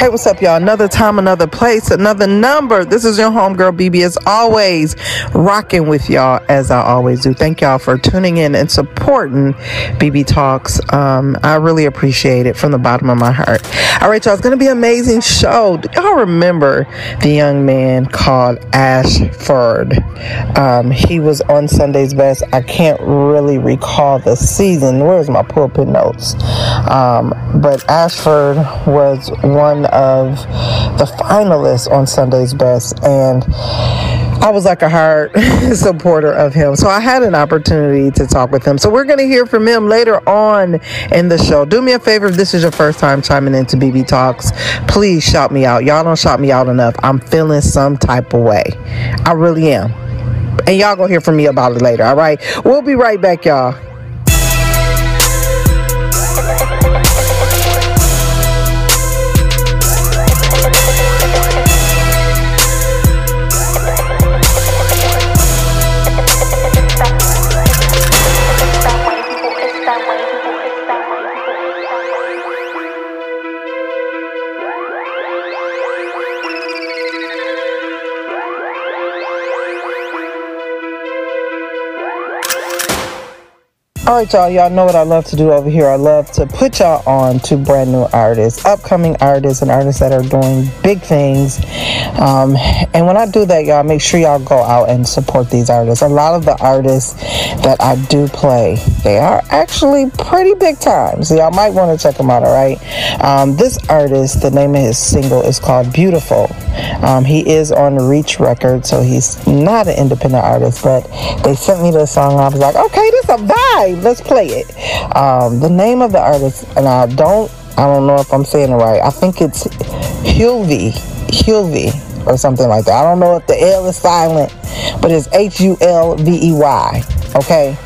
Hey, what's up, y'all? Another time, another place, another number. This is your homegirl, BB, as always, rocking with y'all as I always do. Thank y'all for tuning in and supporting BB Talks. Um, I really appreciate it from the bottom of my heart. All right, y'all, it's going to be an amazing show. Do y'all remember the young man called Ashford? Um, he was on Sunday's Best. I can't really recall the season. Where's my pulpit notes? Um, but Ashford was one of the finalists on Sunday's Best, and I was like a hard supporter of him. So I had an opportunity to talk with him. So we're going to hear from him later on in the show. Do me a favor if this is your first time chiming into BB Talks, please shout me out. Y'all don't shout me out enough. I'm feeling some type of way. I really am. And y'all gonna hear from me about it later, all right? We'll be right back, y'all. All right, y'all. Y'all know what I love to do over here. I love to put y'all on to brand new artists, upcoming artists, and artists that are doing big things. Um, and when I do that, y'all, make sure y'all go out and support these artists. A lot of the artists that I do play, they are actually pretty big time. So y'all might want to check them out. All right. Um, this artist, the name of his single is called "Beautiful." Um, he is on Reach Records, so he's not an independent artist. But they sent me the song. I was like, okay, this a vibe let's play it. Um, the name of the artist, and I don't, I don't know if I'm saying it right. I think it's Hulvey, Hulvey, or something like that. I don't know if the L is silent, but it's H U L V E Y. Okay,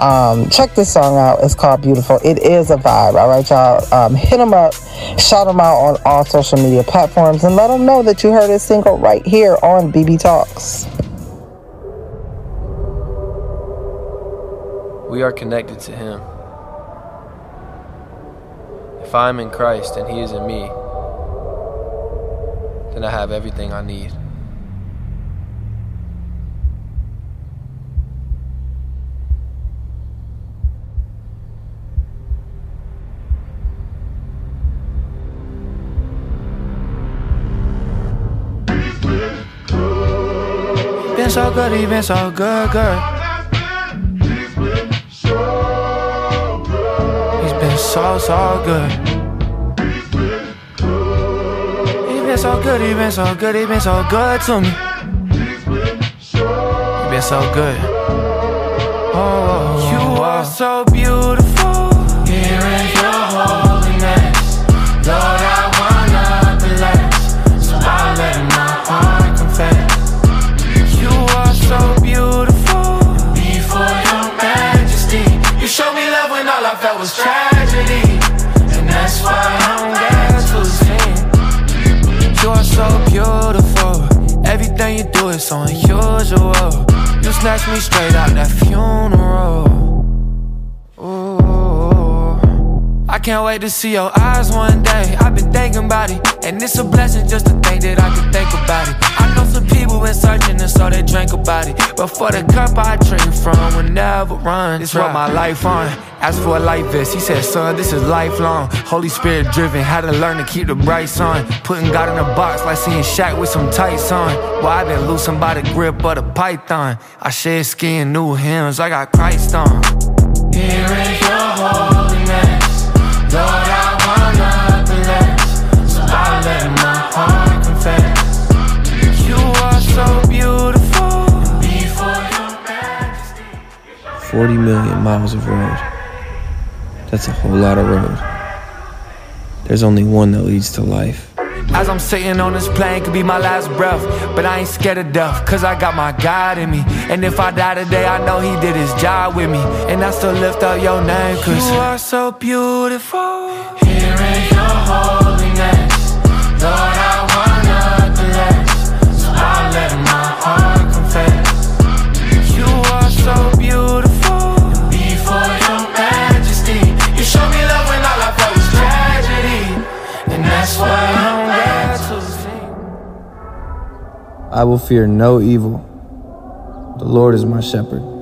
um, check this song out. It's called Beautiful. It is a vibe. All right, y'all. Um, hit them up, shout them out on all social media platforms, and let them know that you heard this single right here on BB Talks. we are connected to Him. If I am in Christ and He is in me, then I have everything I need. Been so good, he been so good, girl. He's been so good. He's been so, so good. He's been so good, he been so good, he been so good to me. He's been so good. Oh, oh, oh you oh. are so beautiful. Here in your holiness, when all I'm felt was trash. so beautiful. Everything you do is so unusual. You snatch me straight out that funeral. Can't wait to see your eyes one day. I've been thinking about it, and it's a blessing just to think that I can think about it. I know some people been searching, and so they drink about it. But for the cup I drink from, will never run. It's what my life on. Asked for a life vest, he said, son, this is lifelong. Holy Spirit driven, had to learn to keep the brights on. Putting God in a box like seeing Shaq with some tights on. Well, i been losing by the grip of the python. I shed skin, new hymns, I got Christ on. Here is your 40 million miles of road. That's a whole lot of road. There's only one that leads to life. As I'm sitting on this plane, could be my last breath. But I ain't scared of death, cause I got my God in me. And if I die today, I know He did His job with me. And I still lift up your name, cause you are so beautiful. Here in your holiness, Lord, I I will fear no evil. The Lord is my shepherd.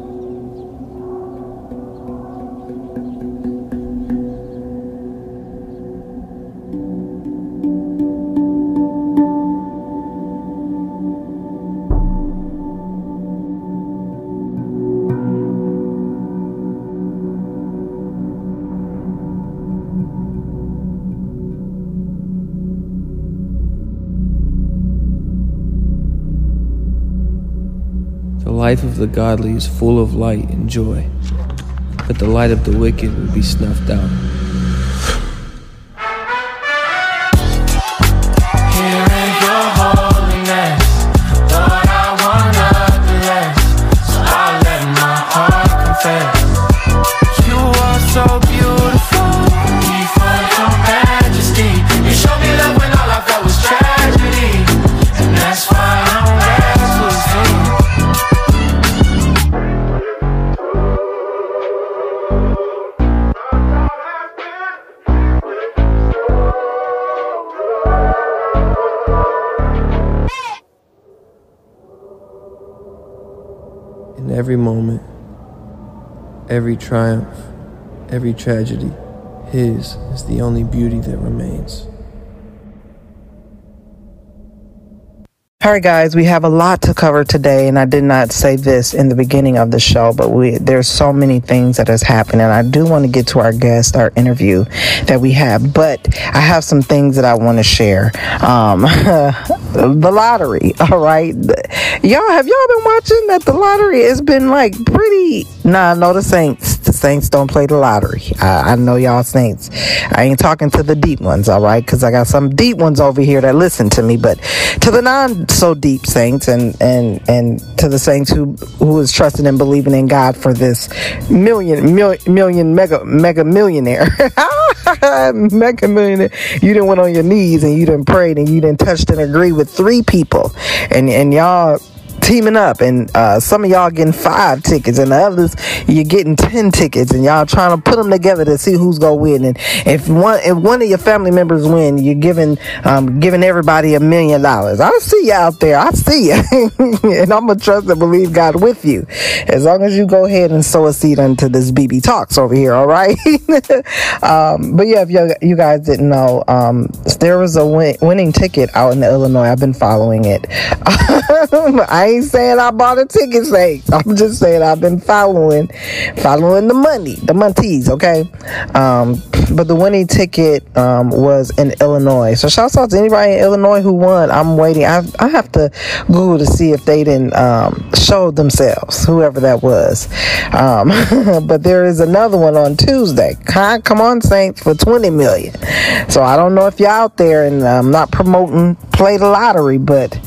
Life of the godly is full of light and joy, but the light of the wicked will be snuffed out. Every triumph, every tragedy, His is the only beauty that remains. All right, guys, we have a lot to cover today, and I did not say this in the beginning of the show, but we there's so many things that has happened, and I do want to get to our guest, our interview that we have, but I have some things that I want to share. Um, the lottery, all right, y'all have y'all been watching that? The lottery has been like pretty. Nah, no, the Saints, the Saints don't play the lottery. I, I know y'all Saints. I ain't talking to the deep ones, all right, because I got some deep ones over here that listen to me, but to the non so deep, saints, and and and to the saints who who is trusting and believing in God for this million mil, million mega mega millionaire, mega millionaire. You didn't went on your knees and you didn't pray and you didn't touch and agree with three people, and and y'all teaming up, and uh, some of y'all getting five tickets, and the others you're getting ten tickets, and y'all trying to put them together to see who's gonna win. And if one if one of your family members win, you're giving um, giving everybody a million dollars. I see you out there. I see you, and I'm gonna trust and believe God with you, as long as you go ahead and sow a seed into this BB Talks over here. All right. um, but yeah, if you, you guys didn't know, um, there was a win- winning ticket out in Illinois. I've been following it. I ain't saying I bought a ticket sake. I'm just saying I've been following, following the money, the montees, okay? Um, but the winning ticket um, was in Illinois. So shouts out to anybody in Illinois who won. I'm waiting. I, I have to Google to see if they didn't um, show themselves, whoever that was. Um, but there is another one on Tuesday. Come on, Saints, for 20 million. So I don't know if you're out there and I'm not promoting play the lottery, but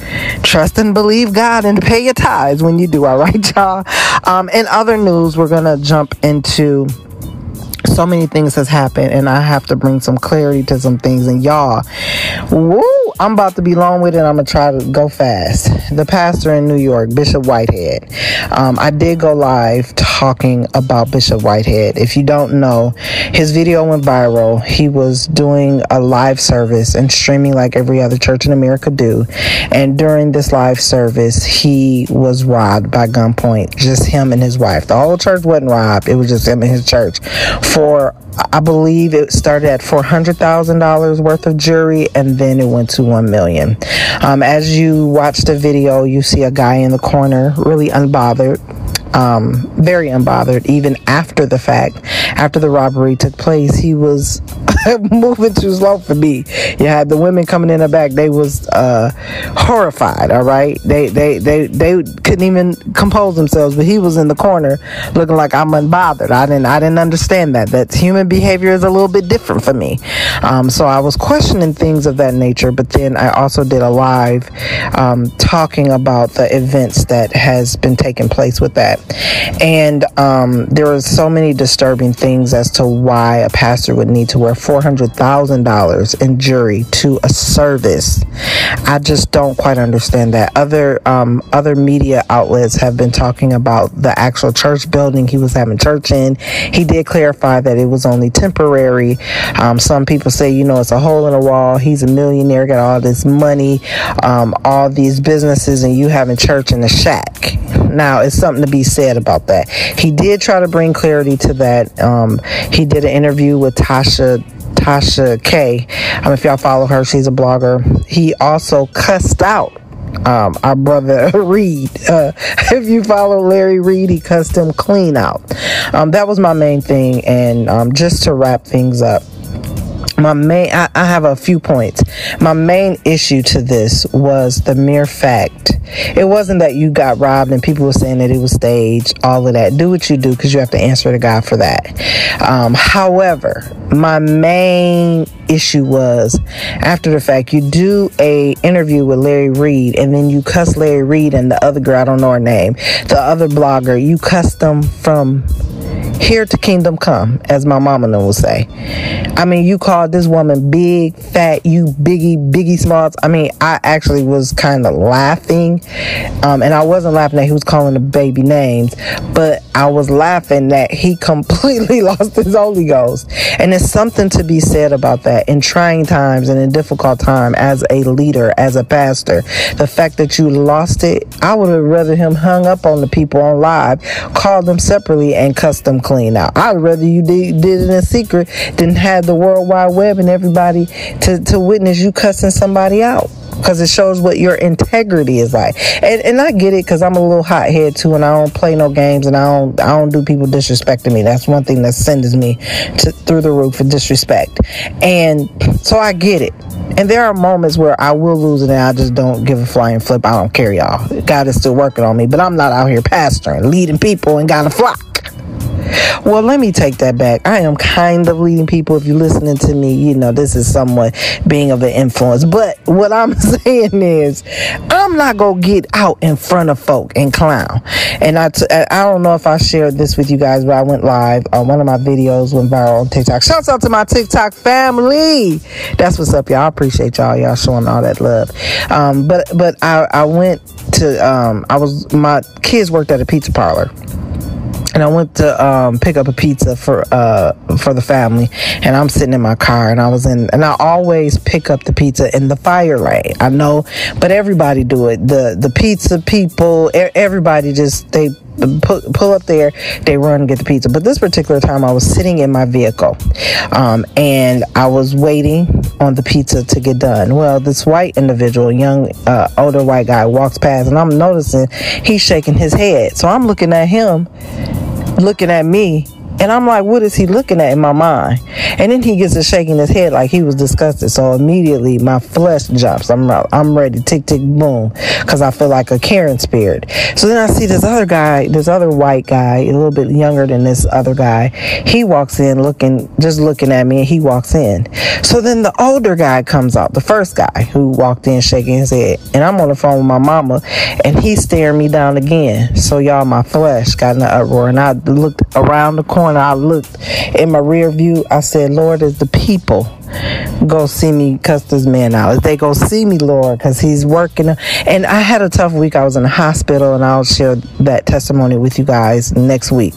trust and believe God and pay your tithes when you do. All right, y'all. Um, in other news, we're gonna jump into so many things has happened and I have to bring some clarity to some things and y'all woo I'm about to be long with it. I'm gonna try to go fast. The pastor in New York, Bishop Whitehead. Um, I did go live talking about Bishop Whitehead. If you don't know, his video went viral. He was doing a live service and streaming like every other church in America do. And during this live service, he was robbed by gunpoint. Just him and his wife. The whole church wasn't robbed. It was just him and his church for I believe it started at four hundred thousand dollars worth of jewelry, and then it went to one million. Um, as you watch the video, you see a guy in the corner, really unbothered, um, very unbothered, even after the fact. After the robbery took place, he was moving too slow for me. You had the women coming in the back; they was uh, horrified. All right, they they they they couldn't even compose themselves. But he was in the corner, looking like I'm unbothered. I didn't I didn't understand that. That human behavior is a little bit different for me. Um, so I was questioning things of that nature. But then I also did a live um, talking about the events that has been taking place with that. And um, there are so many disturbing things as to why a pastor would need to wear $400,000 in jury to a service. I just don't quite understand that. Other um, other media outlets have been talking about the actual church building he was having church in. He did clarify that it was only temporary. Um, some people say, you know, it's a hole in the wall. He's a millionaire, got all this money, um, all these businesses, and you having church in a shack. Now, it's something to be said about that. He did try to bring clarity to that. Um, he did an interview with Tasha Tasha K. Um, if y'all follow her, she's a blogger. He also cussed out um, our brother Reed. Uh, if you follow Larry Reed, he cussed him clean out. Um, that was my main thing. And um, just to wrap things up, my main I, I, have a few points. My main issue to this was the mere fact it wasn't that you got robbed and people were saying that it was staged all of that. Do what you do because you have to answer to god for that. Um, however my main issue was after the fact you do a interview with larry reed and then you cuss larry reed and the other girl i don't know her name the other blogger you cuss them from here to kingdom come, as my mama will say. I mean, you called this woman big, fat, you biggie, biggie smalls. I mean, I actually was kind of laughing. Um, and I wasn't laughing that he was calling the baby names, but I was laughing that he completely lost his Holy Ghost. And there's something to be said about that in trying times and in difficult time as a leader, as a pastor. The fact that you lost it, I would have rather him hung up on the people on live, called them separately and cussed them clean out. I'd rather you did, did it in secret than have the World Wide Web and everybody to, to witness you cussing somebody out because it shows what your integrity is like. And, and I get it because I'm a little hothead too, and I don't play no games, and I don't I don't do people disrespecting me. That's one thing that sends me to through the roof for disrespect, and so I get it. And there are moments where I will lose it and I just don't give a flying flip. I don't care, y'all. God is still working on me, but I'm not out here pastoring, leading people, and got a flock. Well, let me take that back. I am kind of leading people. If you're listening to me, you know, this is somewhat being of an influence. But what I'm saying is, I'm not to get out in front of folk and clown. And I t- I don't know if I shared this with you guys, but I went live. Uh, one of my videos went viral on TikTok. Shouts out to my TikTok family. That's what's up, y'all. I appreciate y'all. Y'all showing all that love. Um, but, but I, I went to, um, I was, my kids worked at a pizza parlor and I went to um, pick up a pizza for uh, for the family, and I'm sitting in my car, and I was in, and I always pick up the pizza in the fire lane. I know, but everybody do it. The the pizza people, everybody just they pull, up there, they run and get the pizza. But this particular time, I was sitting in my vehicle, um, and I was waiting on the pizza to get done. Well, this white individual, young, uh, older white guy, walks past, and I'm noticing he's shaking his head. So I'm looking at him looking at me and I'm like, what is he looking at in my mind? And then he gets to shaking his head like he was disgusted. So immediately my flesh jumps. I'm I'm ready, tick tick boom, because I feel like a Karen spirit. So then I see this other guy, this other white guy, a little bit younger than this other guy. He walks in looking, just looking at me, and he walks in. So then the older guy comes out, the first guy who walked in shaking his head, and I'm on the phone with my mama, and he's staring me down again. So y'all, my flesh got in an uproar, and I looked around the corner corner, I looked in my rear view. I said, Lord, is the people go see me cuss this man out, as they go see me, Lord, because he's working. And I had a tough week. I was in the hospital, and I'll share that testimony with you guys next week.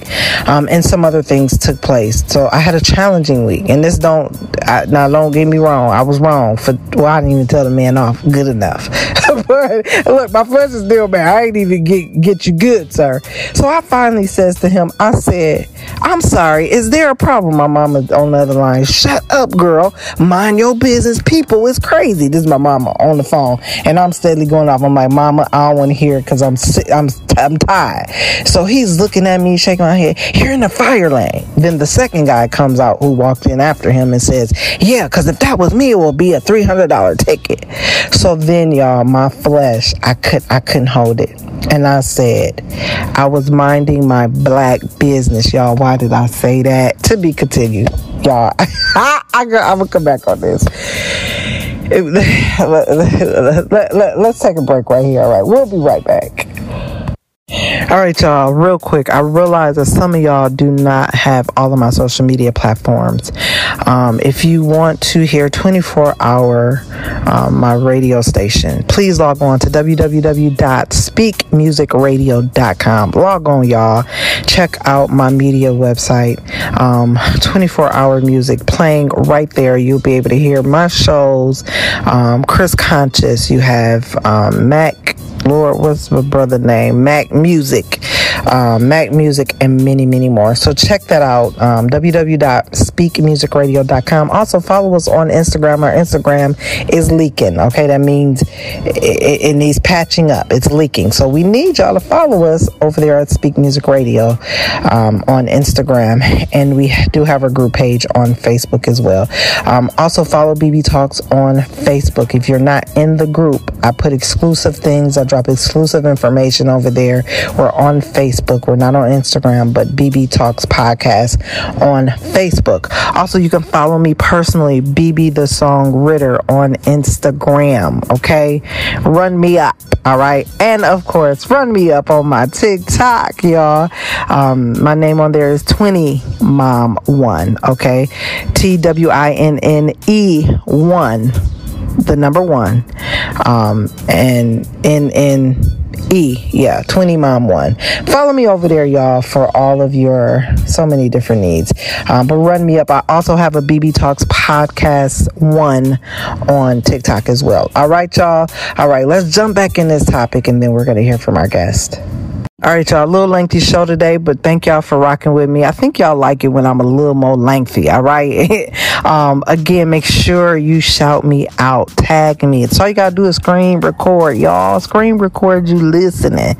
Um, and some other things took place. So I had a challenging week. And this don't, I, now don't get me wrong. I was wrong for, well, I didn't even tell the man off good enough. look, my flesh is still bad. I ain't even get, get you good, sir. So I finally says to him, I said, I'm sorry. Is there a problem? My mama on the other line. Shut up, girl. Mind your business. People is crazy. This is my mama on the phone, and I'm steadily going off. I'm like, Mama, I don't want to hear because I'm sick. I'm I'm tired. So he's looking at me, shaking my head. You're in the fire lane. Then the second guy comes out who walked in after him and says, Yeah, because if that was me, it will be a three hundred dollar ticket. So then, y'all, my flesh, I could I couldn't hold it. And I said, I was minding my black business, y'all. Why did I say that? To be continued, y'all. I, I, am gonna come back on this. let, let, let, take a break right here. All right, we'll be right back. All right, y'all, real quick. I realize that some of y'all do not have all of my social media platforms. Um, if you want to hear 24 hour um, my radio station, please log on to www.speakmusicradio.com. Log on, y'all. Check out my media website. Um, 24 hour music playing right there. You'll be able to hear my shows. Um, Chris Conscious, you have um, Mac Lord, what's my brother name? Mac Music, uh, Mac Music, and many, many more. So check that out. Um, www.speakmusicradio.com. Also follow us on Instagram. Our Instagram is leaking. Okay, that means it, it, needs patching up. It's leaking. So we need y'all to follow us over there at Speak Music Radio um, on Instagram, and we do have a group page on Facebook as well. Um, also follow BB Talks on Facebook. If you're not in the group, I put exclusive things. I drop drop exclusive information over there. We're on Facebook. We're not on Instagram, but BB Talks Podcast on Facebook. Also, you can follow me personally, BB the Songwriter on Instagram. Okay, run me up. All right, and of course, run me up on my TikTok, y'all. Um, my name on there is Twenty Mom One. Okay, T W I N N E One the number one, um, and in in E, yeah, 20 Mom One. Follow me over there, y'all, for all of your so many different needs. Um, but run me up. I also have a BB Talks podcast one on TikTok as well. All right, y'all. All right, let's jump back in this topic and then we're going to hear from our guest. All right, y'all. A little lengthy show today, but thank y'all for rocking with me. I think y'all like it when I'm a little more lengthy. All right. um, again, make sure you shout me out, tag me. It's all you gotta do is screen record, y'all. Screen record you listening.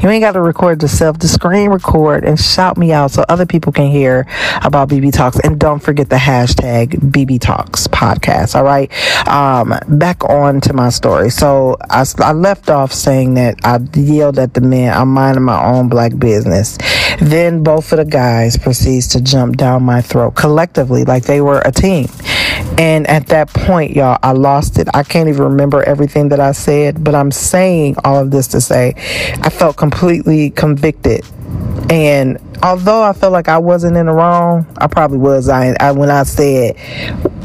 You ain't gotta record yourself. Just screen record and shout me out so other people can hear about BB Talks. And don't forget the hashtag BB Talks podcast. All right. Um, back on to my story. So I, I left off saying that I yelled at the men. I'm my own black business. Then both of the guys proceeds to jump down my throat collectively like they were a team. And at that point, y'all, I lost it. I can't even remember everything that I said, but I'm saying all of this to say I felt completely convicted. And although I felt like I wasn't in the wrong, I probably was. I, I when I said,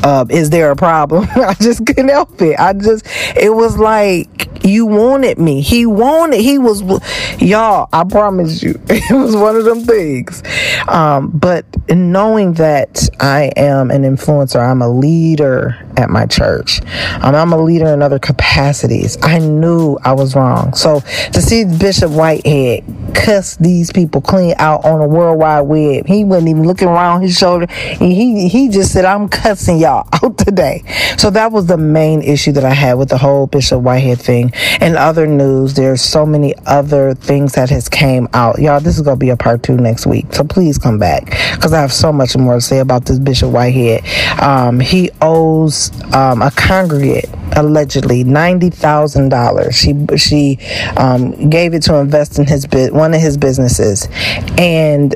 uh, "Is there a problem?" I just couldn't help it. I just, it was like you wanted me. He wanted, he was, y'all, I promise you, it was one of them things. Um, but knowing that I am an influencer, I'm a leader at my church, um, I'm a leader in other capacities. I knew I was wrong. So to see Bishop Whitehead cuss these people clean out on a worldwide web, he wasn't even looking around his shoulder. He, he just said, I'm cussing y'all out today. So that was the main issue that I had with the whole Bishop Whitehead thing. And other news, there's so many other things that has came out. Y'all, this is going to be a part two next week. So please come back because I have so much more to say about this Bishop Whitehead. Um, he owes um, a congregate allegedly ninety thousand dollars. She she um, gave it to invest in his one of his businesses, and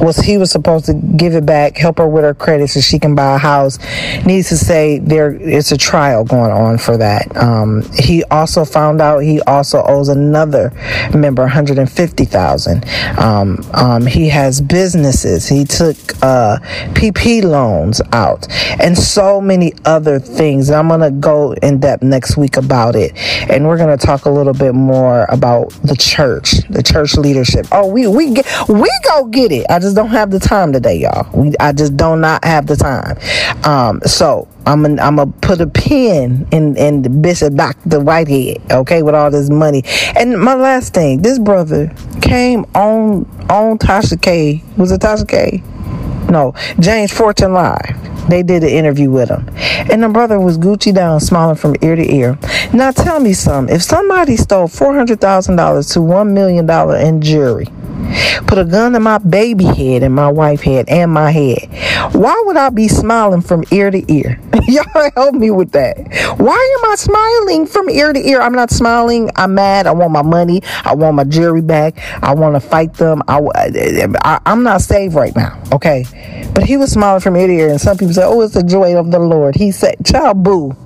was he was supposed to give it back, help her with her credit so she can buy a house. Needs to say there it's a trial going on for that. Um, he also found out he also owes another member 150,000. Um, um, he has businesses. He took uh, PP loans out and so many other things. And I'm gonna go in depth next week about it, and we're gonna talk a little bit more about the church, the church leadership. Oh, we we get we go get it. I just don't have the time today, y'all. We, I just do not have the time. Um, so I'm gonna I'm gonna put a pin in in the Bishop Doctor Whitehead, okay, with all this money. And my last thing, this brother came on on Tasha K. Was it Tasha K? No, James Fortune Live. They did an interview with him. And the brother was Gucci down, smiling from ear to ear. Now tell me something. If somebody stole $400,000 to $1 million in jewelry, put a gun to my baby head and my wife head and my head. Why would I be smiling from ear to ear? Y'all help me with that. Why am I smiling from ear to ear? I'm not smiling. I'm mad. I want my money. I want my jewelry back. I want to fight them. I, I, I'm not safe right now. Okay. But he was smiling from ear to ear. And some people say, oh, it's the joy of the Lord. He said, child boo.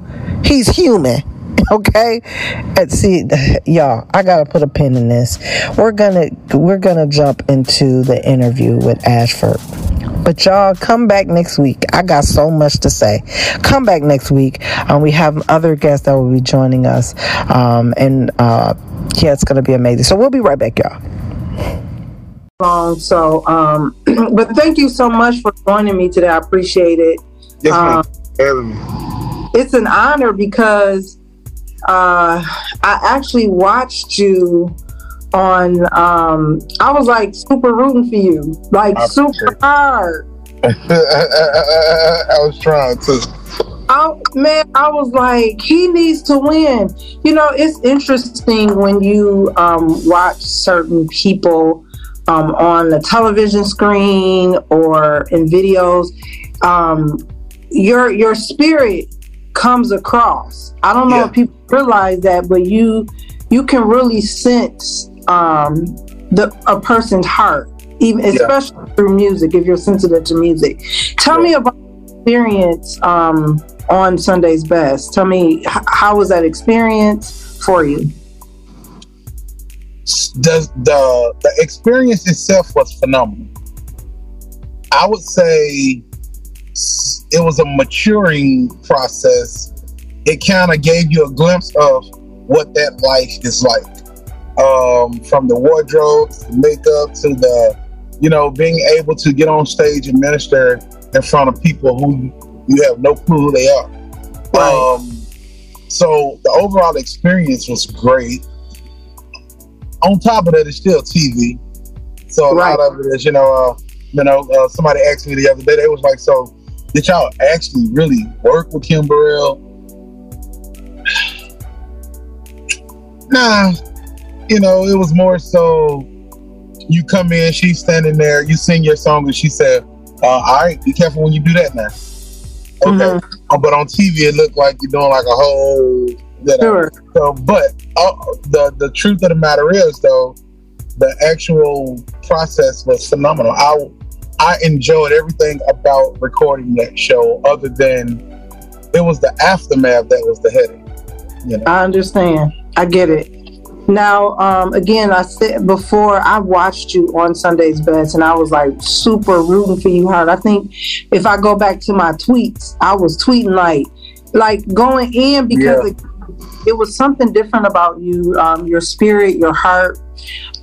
He's human. Okay, and see, y'all, I gotta put a pin in this. We're gonna we're gonna jump into the interview with Ashford. But y'all come back next week. I got so much to say. Come back next week. Um, we have other guests that will be joining us. Um, and uh, yeah, it's gonna be amazing. So we'll be right back, y'all. Long, so um, but thank you so much for joining me today. I appreciate it. Yes, Um, ma'am. it's an honor because uh, I actually watched you on. Um, I was like super rooting for you, like I super hard. I was trying to. I, man, I was like, he needs to win. You know, it's interesting when you um, watch certain people um, on the television screen or in videos. Um, your your spirit comes across. I don't know Yeah. if people realize that, but you you can really sense um, the a person's heart, even especially through music. If you're sensitive to music, tell me about experience um, on Sunday's Best. Tell me h- how was that experience for you? the the the experience itself was phenomenal. I would say it was a maturing process. It kind of gave you a glimpse of what that life is like, um, from the wardrobe, to the makeup, to the you know being able to get on stage and minister in front of people who you have no clue who they are. Right. Um, so the overall experience was great on top of that, it's still TV. So a Right. lot of it is, you know, uh, you know, uh, somebody asked me the other day. They was like, "So, did y'all actually really work with Kim Burrell?" nah, you know, it was more so. You come in, she's standing there, you sing your song, and she said, uh, "All right, be careful when you do that now." Okay, Uh, but on TV, it looked like you're doing like a whole, you know, Sure. so, but uh, the the truth of the matter is, though, the actual process was phenomenal. I I enjoyed everything about recording that show, other than it was the aftermath that was the headache. You know, I understand. I get it. Now, um, again, I said before I watched you on Sunday's Best, and I was like super rooting for you hard. I think if I go back to my tweets, I was tweeting like, like going in because Yeah. it, it was something different about you, um, your spirit, your heart.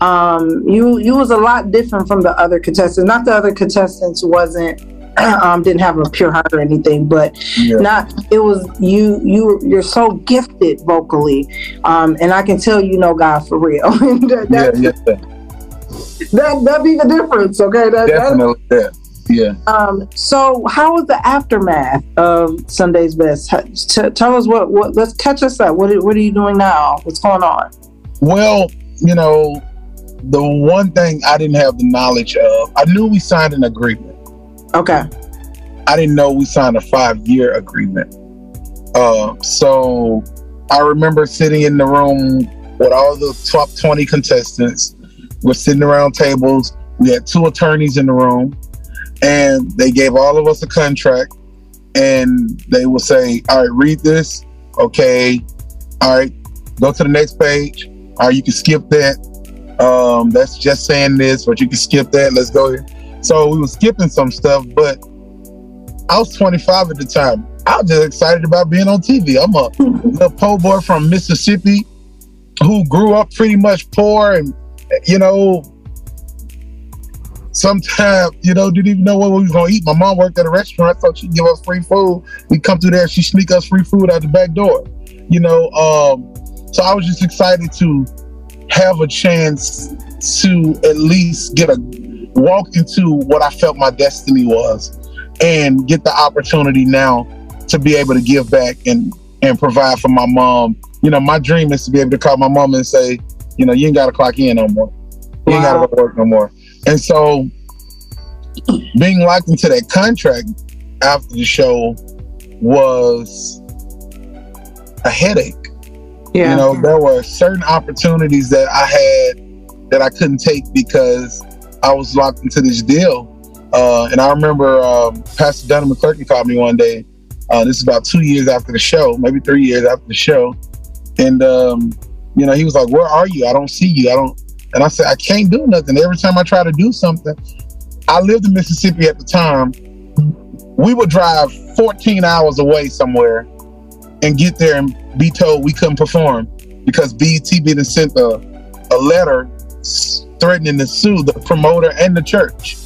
Um, you you was a lot different from the other contestants. Not the other contestants wasn't um, didn't have a pure heart or anything, but yeah. not it was you you you're so gifted vocally um and i can tell you know god for real that, yeah, that, yeah, that that be the difference okay that, that, definitely, yeah, yeah. um so how was the aftermath of sunday's best T- tell us what what let's catch us up what are, what are you doing now what's going on Well, you know, the one thing I didn't have the knowledge of, I knew we signed an agreement. okay I didn't know we signed a five year agreement. Uh, so I remember sitting in the room with all the top 20 contestants. We're sitting around tables. We had two attorneys in the room, and they gave all of us a contract. And they will say, All right, read this. Okay. All right, go to the next page. All right, you can skip that. Um, that's just saying this, but you can skip that. Let's go here. So we were skipping some stuff, but I was 25 at the time. I was just excited about being on TV. I'm a little po boy from Mississippi who grew up pretty much poor and, you know, sometimes, you know, didn't even know what we was going to eat. My mom worked at a restaurant, so she'd give us free food. We come through there, she sneak us free food out the back door, you know. Um, so I was just excited to have a chance to at least get a walk into what I felt my destiny was and get the opportunity now to be able to give back and and provide for my mom. You know, my dream is to be able to call my mom and say, you know, you ain't got to clock in no more. You ain't got to go to work no more. And so, being locked into that contract after the show was a headache. yeah You know, there were certain opportunities that I had that I couldn't take because I was locked into this deal. Uh, and I remember um, Pastor Donnie McClurkin called me one day. Uh, this is about two years after the show, maybe three years after the show. And um, you know, he was like, "Where are you? I don't see you. I don't." And I said, "I can't do nothing. Every time I try to do something, I lived in Mississippi at the time. We would drive 14 hours away somewhere and get there and be told we couldn't perform because BET been sent a, a letter threatening to sue the promoter and the church.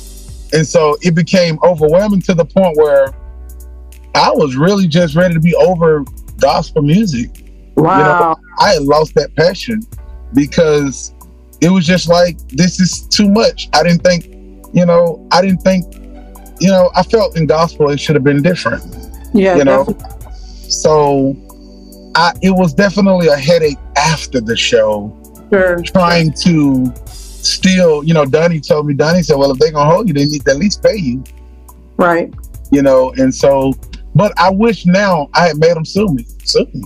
And so it became overwhelming to the point where I was really just ready to be over gospel music. Wow. You know, I had lost that passion because it was just like, this is too much. I didn't think, you know, I didn't think, you know, I felt in gospel it should have been different. Yeah. You know, definitely. so I, it was definitely a headache after the show Sure. trying to still, you know, Donnie told me, Donnie said, well, if they're going to hold you, they need to at least pay you, Right. you know, and so, but I wish now I had made them sue me, sue me,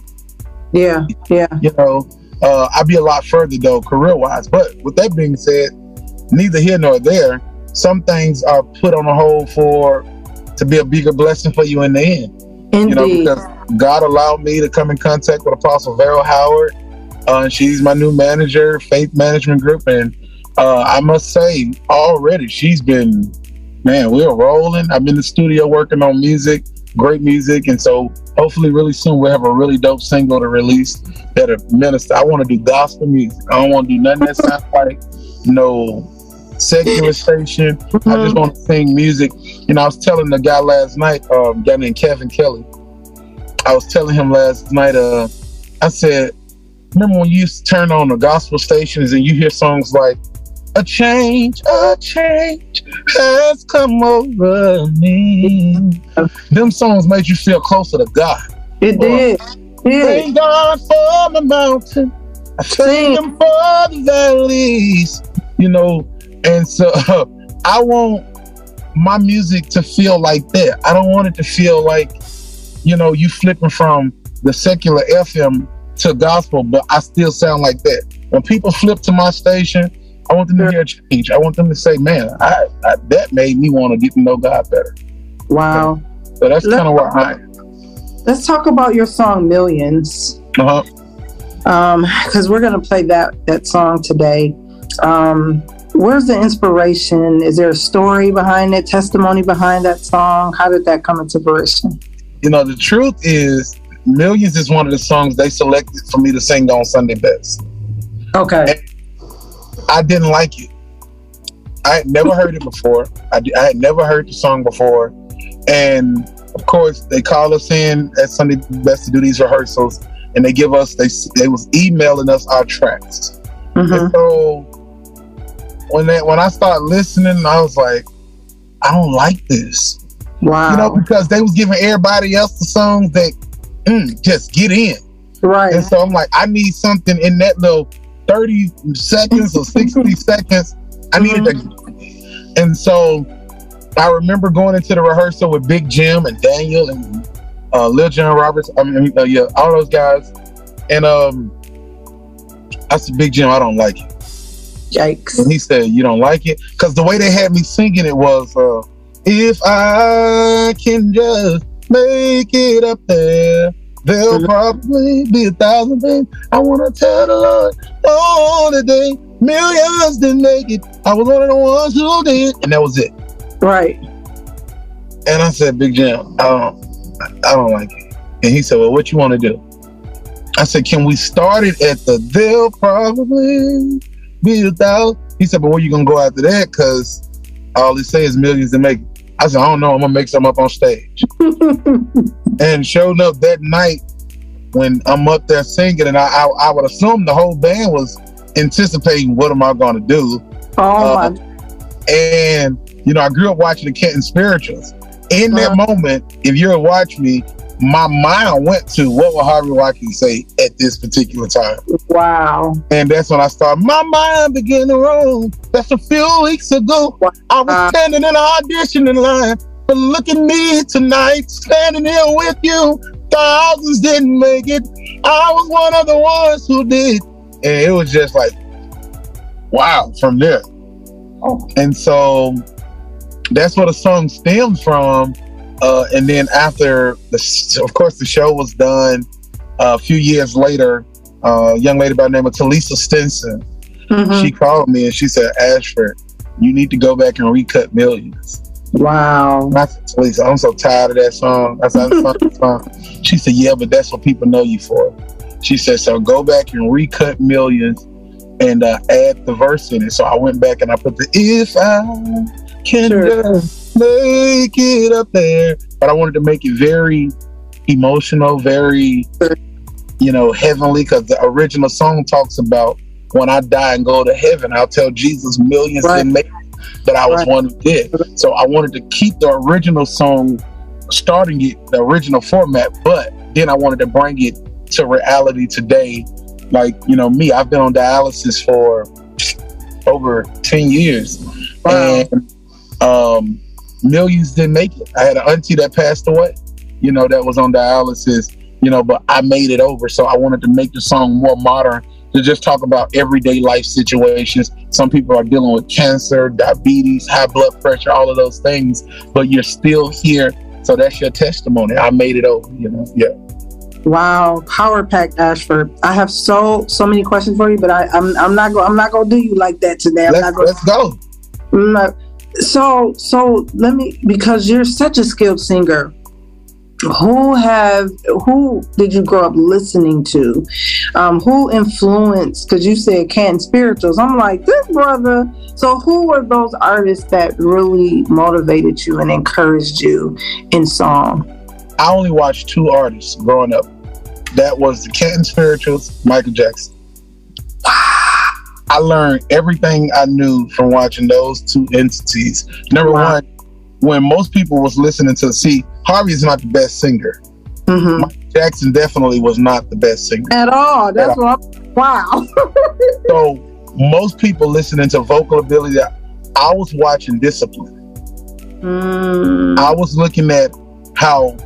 Yeah. Yeah. you know, uh, I'd be a lot further though, career wise. But with that being said, neither here nor there, some things are put on a hold for, to be a bigger blessing for you in the end. Indeed. you know, because God allowed me to come in contact with Apostle Vero Howard. Uh, she's my new manager, Faith Management Group, and uh, I must say, already she's been, man, we're rolling. I'm in the studio working on music, great music, and so hopefully, really soon we'll have a really dope single to release that a minister. I want to do gospel music. I don't want to do nothing that sounds like no secular station. I just Mhm. want to sing music. You know, I was telling the guy last night, um, guy named Kevin Kelly. I was telling him last night, uh, I said, remember when you used to turn on the gospel stations and you hear songs like, a change, a change has come over me. Them songs made you feel closer to God. It did. Did. Thank God for the mountain. I thank Him for the valleys. You know, and so I want my music to feel like that. I don't want it to feel like, you know, you flipping from the secular FM to gospel, but I still sound like that. When people flip to my station, I want them to hear a change. I want them to say, "Man, I, I that made me want to get to know God better." Wow. So that's kind of where I. Let's talk about your song Millions. Uh-huh. Um, because we're gonna play that that song today. Um, where's the inspiration? Is there a story behind it, testimony behind that song? How did that come into fruition? you know, the truth is, Millions is one of the songs they selected for me to sing on Sunday Best. Okay. I didn't like it. I had never heard it before. I had never heard the song before. And of course, they call us in at Sunday Best to do these rehearsals, and they give us they they was emailing us our tracks. hmm And so when they, when I started listening, I was like, I don't like this. Wow. You know, because they was giving everybody else the songs that mm, just get in. right. And so I'm like, I need something in that little 30 seconds or 60 seconds. I needed to. And so I remember going into the rehearsal with Big Jim and Daniel and uh, Lil John Roberts. I mean, uh, yeah, all those guys. And um, I said, Big Jim, I don't like it. Yikes. And he said, You don't like it? Because the way they had me singing it was, uh, If I can just make it up there, there'll probably be a thousand things I want to tell the Lord all the day. Millions didn't make it. I was one of the ones who did. And that was it. Right. And I said, Big Jim, I don't, I don't like it. And he said, Well, what you want to do? I said, Can we start it at the they'll probably be a thousand? He said, But where you gonna go after that? Because all they say is millions to make. it." I said, I don't know. I'm gonna make something up on stage. and showed up that night when I'm up there singing, and I, I, I would assume the whole band was anticipating what am I gonna do. oh Uh, my. And you know, I grew up watching the Canton spirituals. In that Uh-huh. moment, if you watch me, my mind went to what would Harvey Watkins say at this particular time. Wow. And that's when I started. My mind began to roam. That's a few weeks ago. I was standing in an auditioning line. But look at me tonight, standing here with you. Thousands didn't make it. I was one of the ones who did. And it was just like, wow, from there. Oh. And so that's where the song stems from. Uh, and then after the, of course, the show was done. Uh, a few years later, uh, a young lady by the name of Talisa Stinson. Mhm. She called me and she said, Ashford, you need to go back and recut millions. wow. I said, Talisa, I'm so tired of that song. I said, "That's not the song." She said, Yeah, but that's what people know you for. She said, So go back and recut millions and uh, add the verse in it. So I went back and I put the if I can Sure. Make it up there. But I wanted to make it very emotional, very, you know, heavenly, because the original song talks about when I die and go to heaven, I'll tell Jesus millions Right. didn't make it, but I was Right. one who did. So I wanted to keep the original song, starting it, the original format, but then I wanted to bring it to reality today. Like, you know, me, I've been on dialysis for over 10 years. Wow. And um, millions didn't make it. I had an auntie that passed away, you know, that was on dialysis, you know, but I made it over. So I wanted to make the song more modern to just talk about everyday life situations. Some people are dealing with cancer, diabetes, high blood pressure, all of those things, but you're still here. So that's your testimony. I made it over, you know. Yeah. Wow, power packed Ashford. I have so so many questions for you, but I, I'm I'm not going I'm not gonna do you like that today. I'm Let's, not going. let's go. I'm not- So so let me because you're such a skilled singer. Who have who did you grow up listening to? Um, who influenced? Because you said Canton Spirituals. I'm like this brother. So who were those artists that really motivated you and encouraged you in song? I only watched two artists growing up. That was the Canton Spirituals, Michael Jackson. I learned everything I knew from watching those two entities. Number Wow. one, when most people was listening to see Harvey is not the best singer. hmm Jackson definitely was not the best singer. At all. That's what I'm, wow. So most people listening to vocal ability, I was watching discipline. Mm, I was looking at how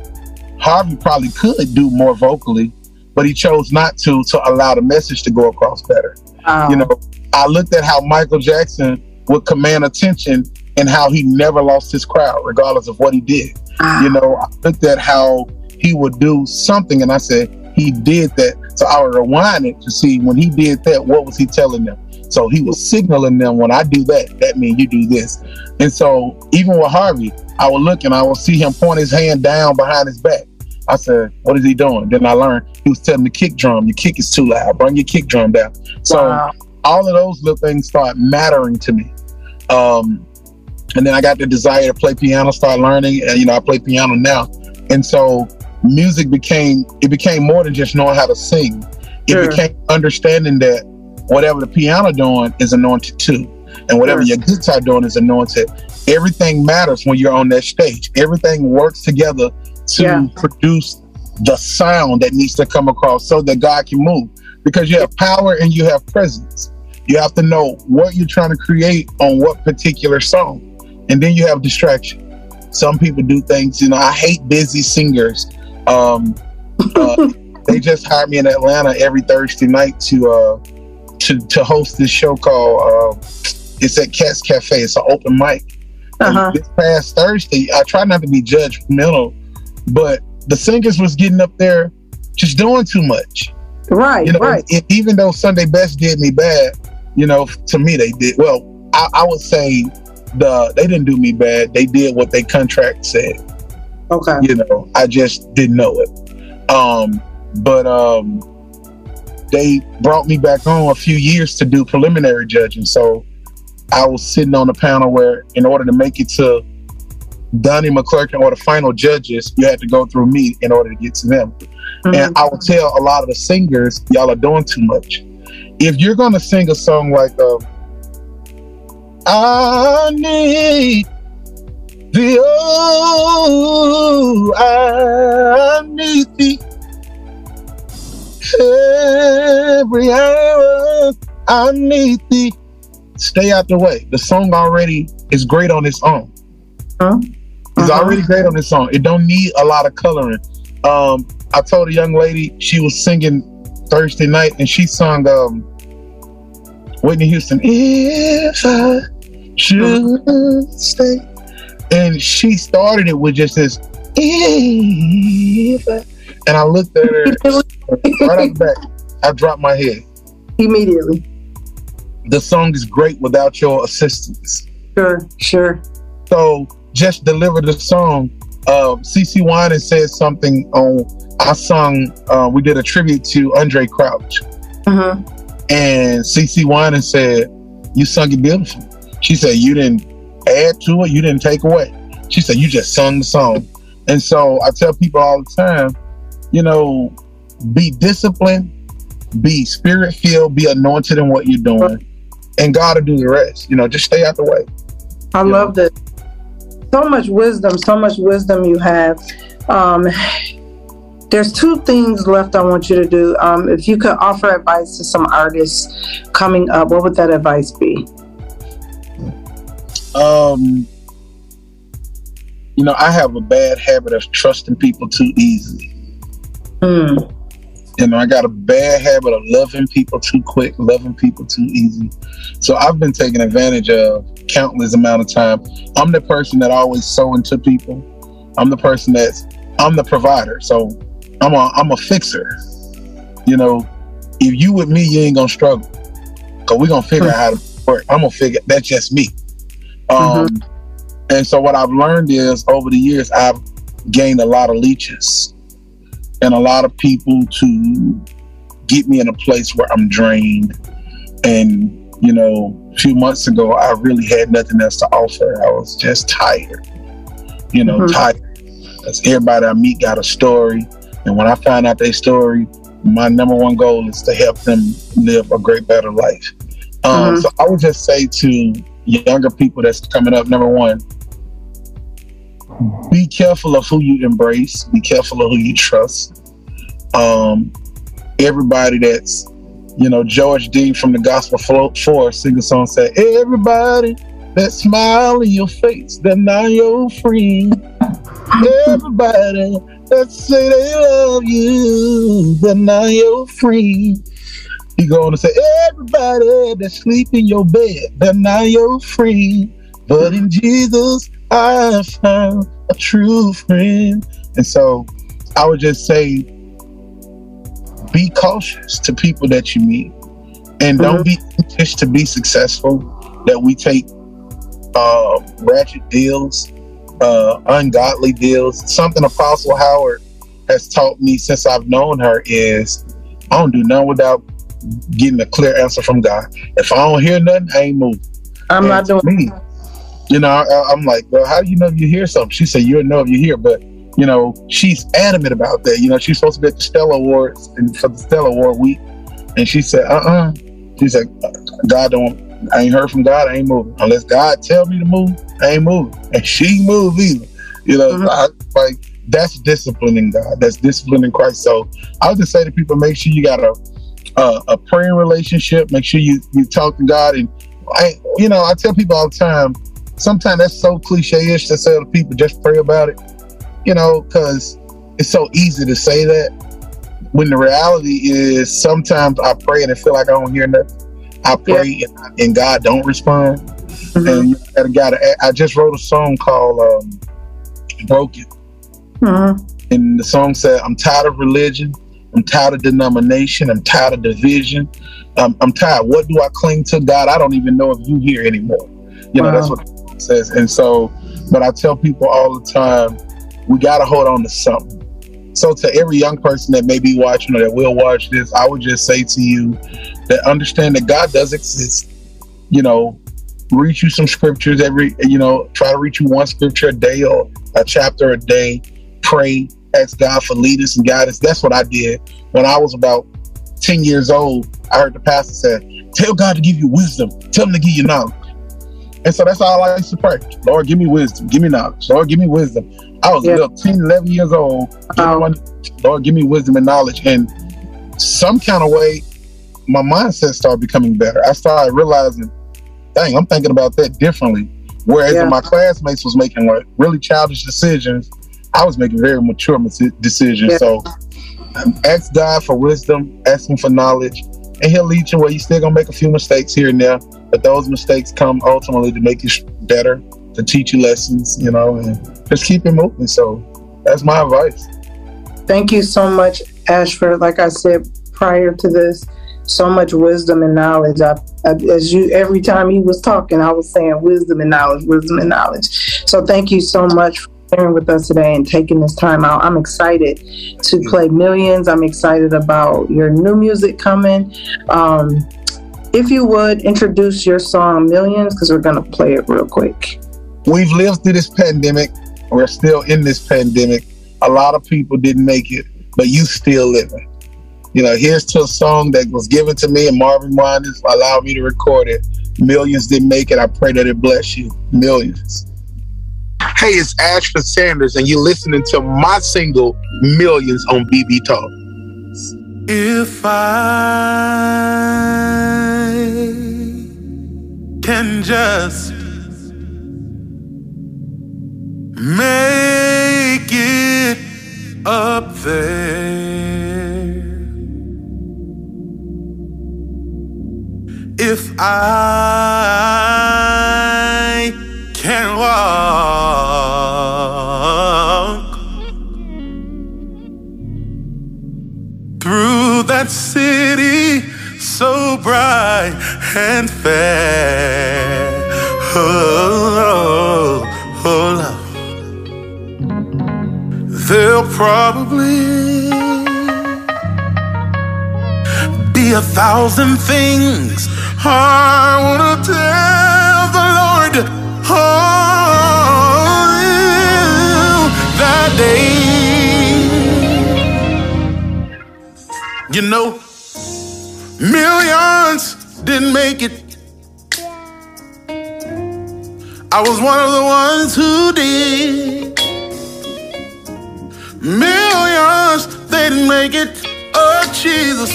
Harvey probably could do more vocally, but he chose not to to allow the message to go across better. wow. You know, I looked at how Michael Jackson would command attention and how he never lost his crowd, regardless of what he did. Wow. You know, I looked at how he would do something and I said, he did that. So I would rewind it to see when he did that, what was he telling them? So he was signaling them when I do that, that means you do this. And so even with Harvey, I would look and I would see him point his hand down behind his back. I said, What is he doing? Then I learned he was telling the kick drum, your kick is too loud, bring your kick drum down. So Wow. All of those little things start mattering to me. Um, and then I got the desire to play piano, start learning, and you know, I play piano now. And so music became it became more than just knowing how to sing. It Sure. became understanding that whatever the piano doing is anointed too. And whatever Sure. your guitar doing is anointed. Everything matters when you're on that stage. Everything works together to Yeah. produce the sound that needs to come across so that God can move. Because you have power and you have presence. You have to know what you're trying to create on what particular song. And then you have distraction. Some people do things, you know, I hate busy singers. Um, uh, they just hired me in Atlanta every Thursday night to uh, to to host this show called uh, it's at Cat's Cafe. It's an open mic. Uh-huh. This past Thursday, I try not to be judgmental, but the singers was getting up there just doing too much. Right, You know, right. e- even though Sunday Best did me bad, you know, to me they did well. I, I would say the they didn't do me bad. They did what their contract said. Okay. You know, I just didn't know it. Um, but um, they brought me back on a few years to do preliminary judging. So I was sitting on the panel where, in order to make it to Donnie McClurkin or the final judges, you had to go through me in order to get to them. Mhm. And I would tell a lot of the singers, y'all are doing too much. If you're gonna sing a song like uh, I need the oh, I need thee every hour. I need thee. Stay out the way. The song already is great on its own. Huh? It's Uh-huh. already great on this song. It don't need a lot of coloring. Um, I told a young lady she was singing Thursday night and she sung um, Whitney Houston. If I should stay, and she started it with just this. If I, and I looked at her right the back. I dropped my head. Immediately. The song is great without your assistance. Sure, sure. So just delivered the song. Uh, CeCe Winans said something on. I sung. Uh, we did a tribute to Andraé Crouch, Mm-hmm. and CeCe Winans said, "You sung it beautiful." She said, "You didn't add to it. You didn't take away." She said, "You just sung the song." And so I tell people all the time, you know, be disciplined, be spirit filled, be anointed in what you're doing, and God will do the rest. You know, just stay out the way. I love this. So much wisdom, so much wisdom you have. Um, there's two things left I want you to do. Um, if you could offer advice to some artists coming up, what would that advice be? Um, you know, I have a bad habit of trusting people too easily. Mm, You know, I got a bad habit of loving people too quick, loving people too easy. So I've been taking advantage of countless amount of time. I'm the person that always sow into people. I'm the person that's I'm the provider. So I'm a I'm a fixer. You know, if you with me, you ain't gonna struggle. Cause we're gonna figure out how to work. I'm gonna figure that's just me. Um and so what I've learned is over the years I've gained a lot of leeches and a lot of people to get me in a place where I'm drained. And, you know, a few months ago, I really had nothing else to offer. I was just tired, you know, Mhm. tired. Because everybody I meet got a story. And when I find out their story, my number one goal is to help them live a great, better life. Um, Mhm. So I would just say to younger people that's coming up, number one, be careful of who you embrace. Be careful of who you trust. Um, everybody that's, you know, George D from the Gospel Four sing a song said, "Everybody that smile in your face, they're not your friend. Everybody that say they love you, they're not your friend." He going to say, "Everybody that sleep in your bed, they're not your friend." But in Jesus, I found a true friend. And so I would just say be cautious to people that you meet. And don't be anxious to be successful. That we take uh, ratchet deals, uh, ungodly deals. Something Apostle Howard has taught me since I've known her is I don't do nothing without getting a clear answer from God. If I don't hear nothing, I ain't moving. I'm And not doing me. You know, I, I'm like, well, how do you know you hear something? She said, you'll know if you hear, but you know, she's adamant about that. You know, she's supposed to be at the Stellar Awards and for the Stellar Award week, and she said, uh-uh. She said, God don't. I ain't heard from God. I ain't moving unless God tell me to move. I ain't moving, and she ain't move either. You know, Mhm. I, like that's disciplining God. That's disciplining Christ. So I'll just say to people, make sure you got a a, a praying relationship. Make sure you you talk to God, and I, you know, I tell people all the time. Sometimes that's so cliche-ish to say to people, just pray about it. You know, because it's so easy to say that. When the reality is, sometimes I pray and I feel like I don't hear nothing. I pray and, and God don't respond. Mhm. And you gotta, gotta, I just wrote a song called um, "Broken." Mhm. and the song said, "I'm tired of religion. I'm tired of denomination. I'm tired of division. Um, I'm tired. What do I cling to, God? I don't even know if you here anymore. You know, Wow. that's what song says. And so, but I tell people all the time, we got to hold on to something. So, to every young person that may be watching or that will watch this, I would just say to you that understand that God does exist. You know, read you some scriptures every. You know, try to read you one scripture a day or a chapter a day. Pray, ask God for leaders and guidance. That's what I did when I was about 10 years old. I heard the pastor say, Tell God to give you wisdom, tell him to give you knowledge. And so that's all I used to pray. Lord, give me wisdom, give me knowledge. Lord, give me wisdom. I was Yeah. little 10, 11 years old. Wow. Lord, give me wisdom and knowledge. And some kind of way, my mindset started becoming better. I started realizing, dang, I'm thinking about that differently. Whereas Yeah. my classmates was making like really childish decisions, I was making very mature decisions. Yeah. So um, ask God for wisdom, ask Him for knowledge, and He'll lead you where you still gonna make a few mistakes here and there, but those mistakes come ultimately to make you better, to teach you lessons, you know, and just keep it moving. So that's my advice. Thank you so much, Ashford. Like I said prior to this. So much wisdom and knowledge. I, I, as you, every time he was talking, I was saying wisdom and knowledge, wisdom and knowledge. So thank you so much for sharing with us today and taking this time out. I'm excited to play Millions. I'm excited about your new music coming. Um, if you would introduce your song Millions, because we're going to play it real quick. We've lived through this pandemic. We're still in this pandemic. A lot of people didn't make it, but you still living. You know, here's to a song that was given to me and Marvin Winans allowed me to record it. Millions didn't make it. I pray that it bless you. Millions. Hey, it's Ashford Sanders, and you're listening to my single Millions on BB Talk. If I can just make it up there, if I can walk through that city so bright and fair. Oh, There'll probably be a thousand things I wanna tell the Lord. Oh, that day. You know, millions didn't make it. I was one of the ones who did. Millions they didn't make it. Oh, Jesus.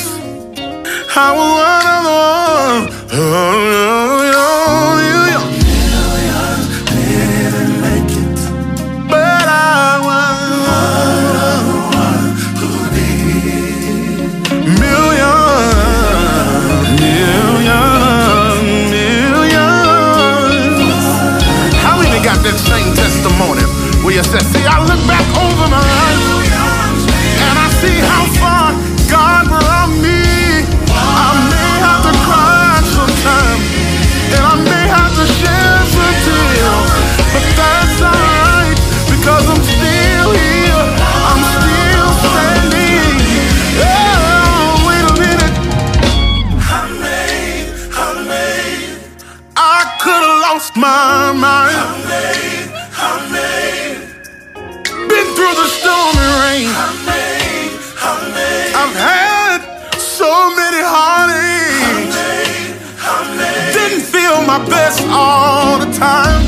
I was one of ones. Oh, oh, oh. Millions didn't make it. But I was one of ones who did. Millions, millions, millions. How many got that same testimony where you said, see, I look back over my lost my mind. I made, I made. Been through the storm and rain. I made, I made. I've had so many heartaches. I made, I made. Didn't feel my best all the time.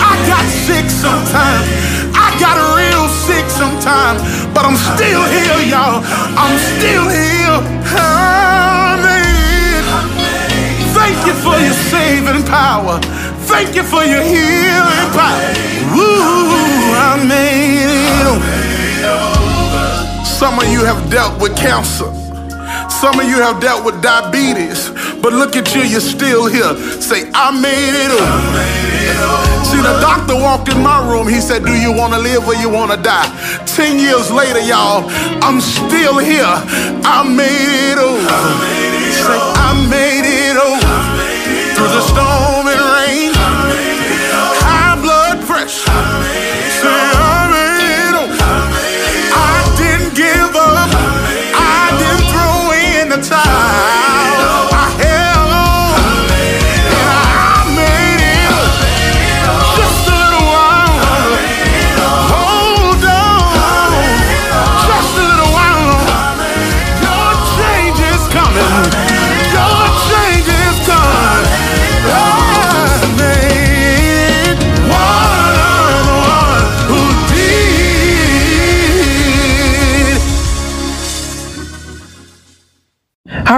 I got sick sometimes. I got real sick sometimes. But I'm still here, y'all. I'm still here. I made. Thank you for your saving power. Thank you for your healing power. Woo, I made it. Some of you have dealt with cancer. Some of you have dealt with diabetes. But look at you, you're still here. Say, I made it. Over. See, the doctor walked in my room. He said, Do you want to live or you want to die? Ten years later, y'all, I'm still here. I made it over. Say, I made it over. Through the storm blood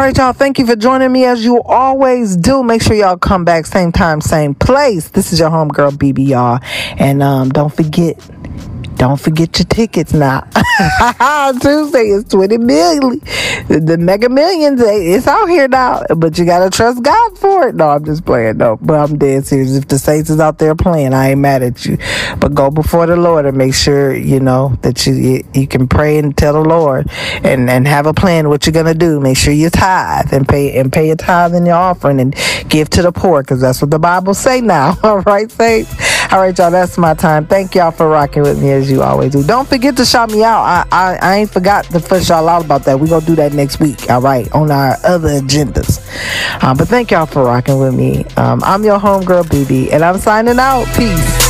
right, y'all. Thank you for joining me as you always do. Make sure y'all come back same time, same place. This is your homegirl BB, y'all. And um, don't forget, Don't forget your tickets now. Tuesday is 20 million. The mega millions, eh, it's out here now. But you gotta trust God for it. No, I'm just playing. No, but I'm dead serious. If the Saints is out there playing, I ain't mad at you. But go before the Lord and make sure, you know, that you you can pray and tell the Lord and, and have a plan what you're gonna do. Make sure you tithe and pay and pay a tithe in your offering and give to the poor, because that's what the Bible say now. All right, Saints? All right, y'all, that's my time. Thank y'all for rocking with me as you always do. Don't forget to shout me out. I, I, I ain't forgot to push y'all out about that. we to do that next week, all right, on our other agendas. Uh, but thank y'all for rocking with me. Um, I'm your homegirl, BB, and I'm signing out. Peace.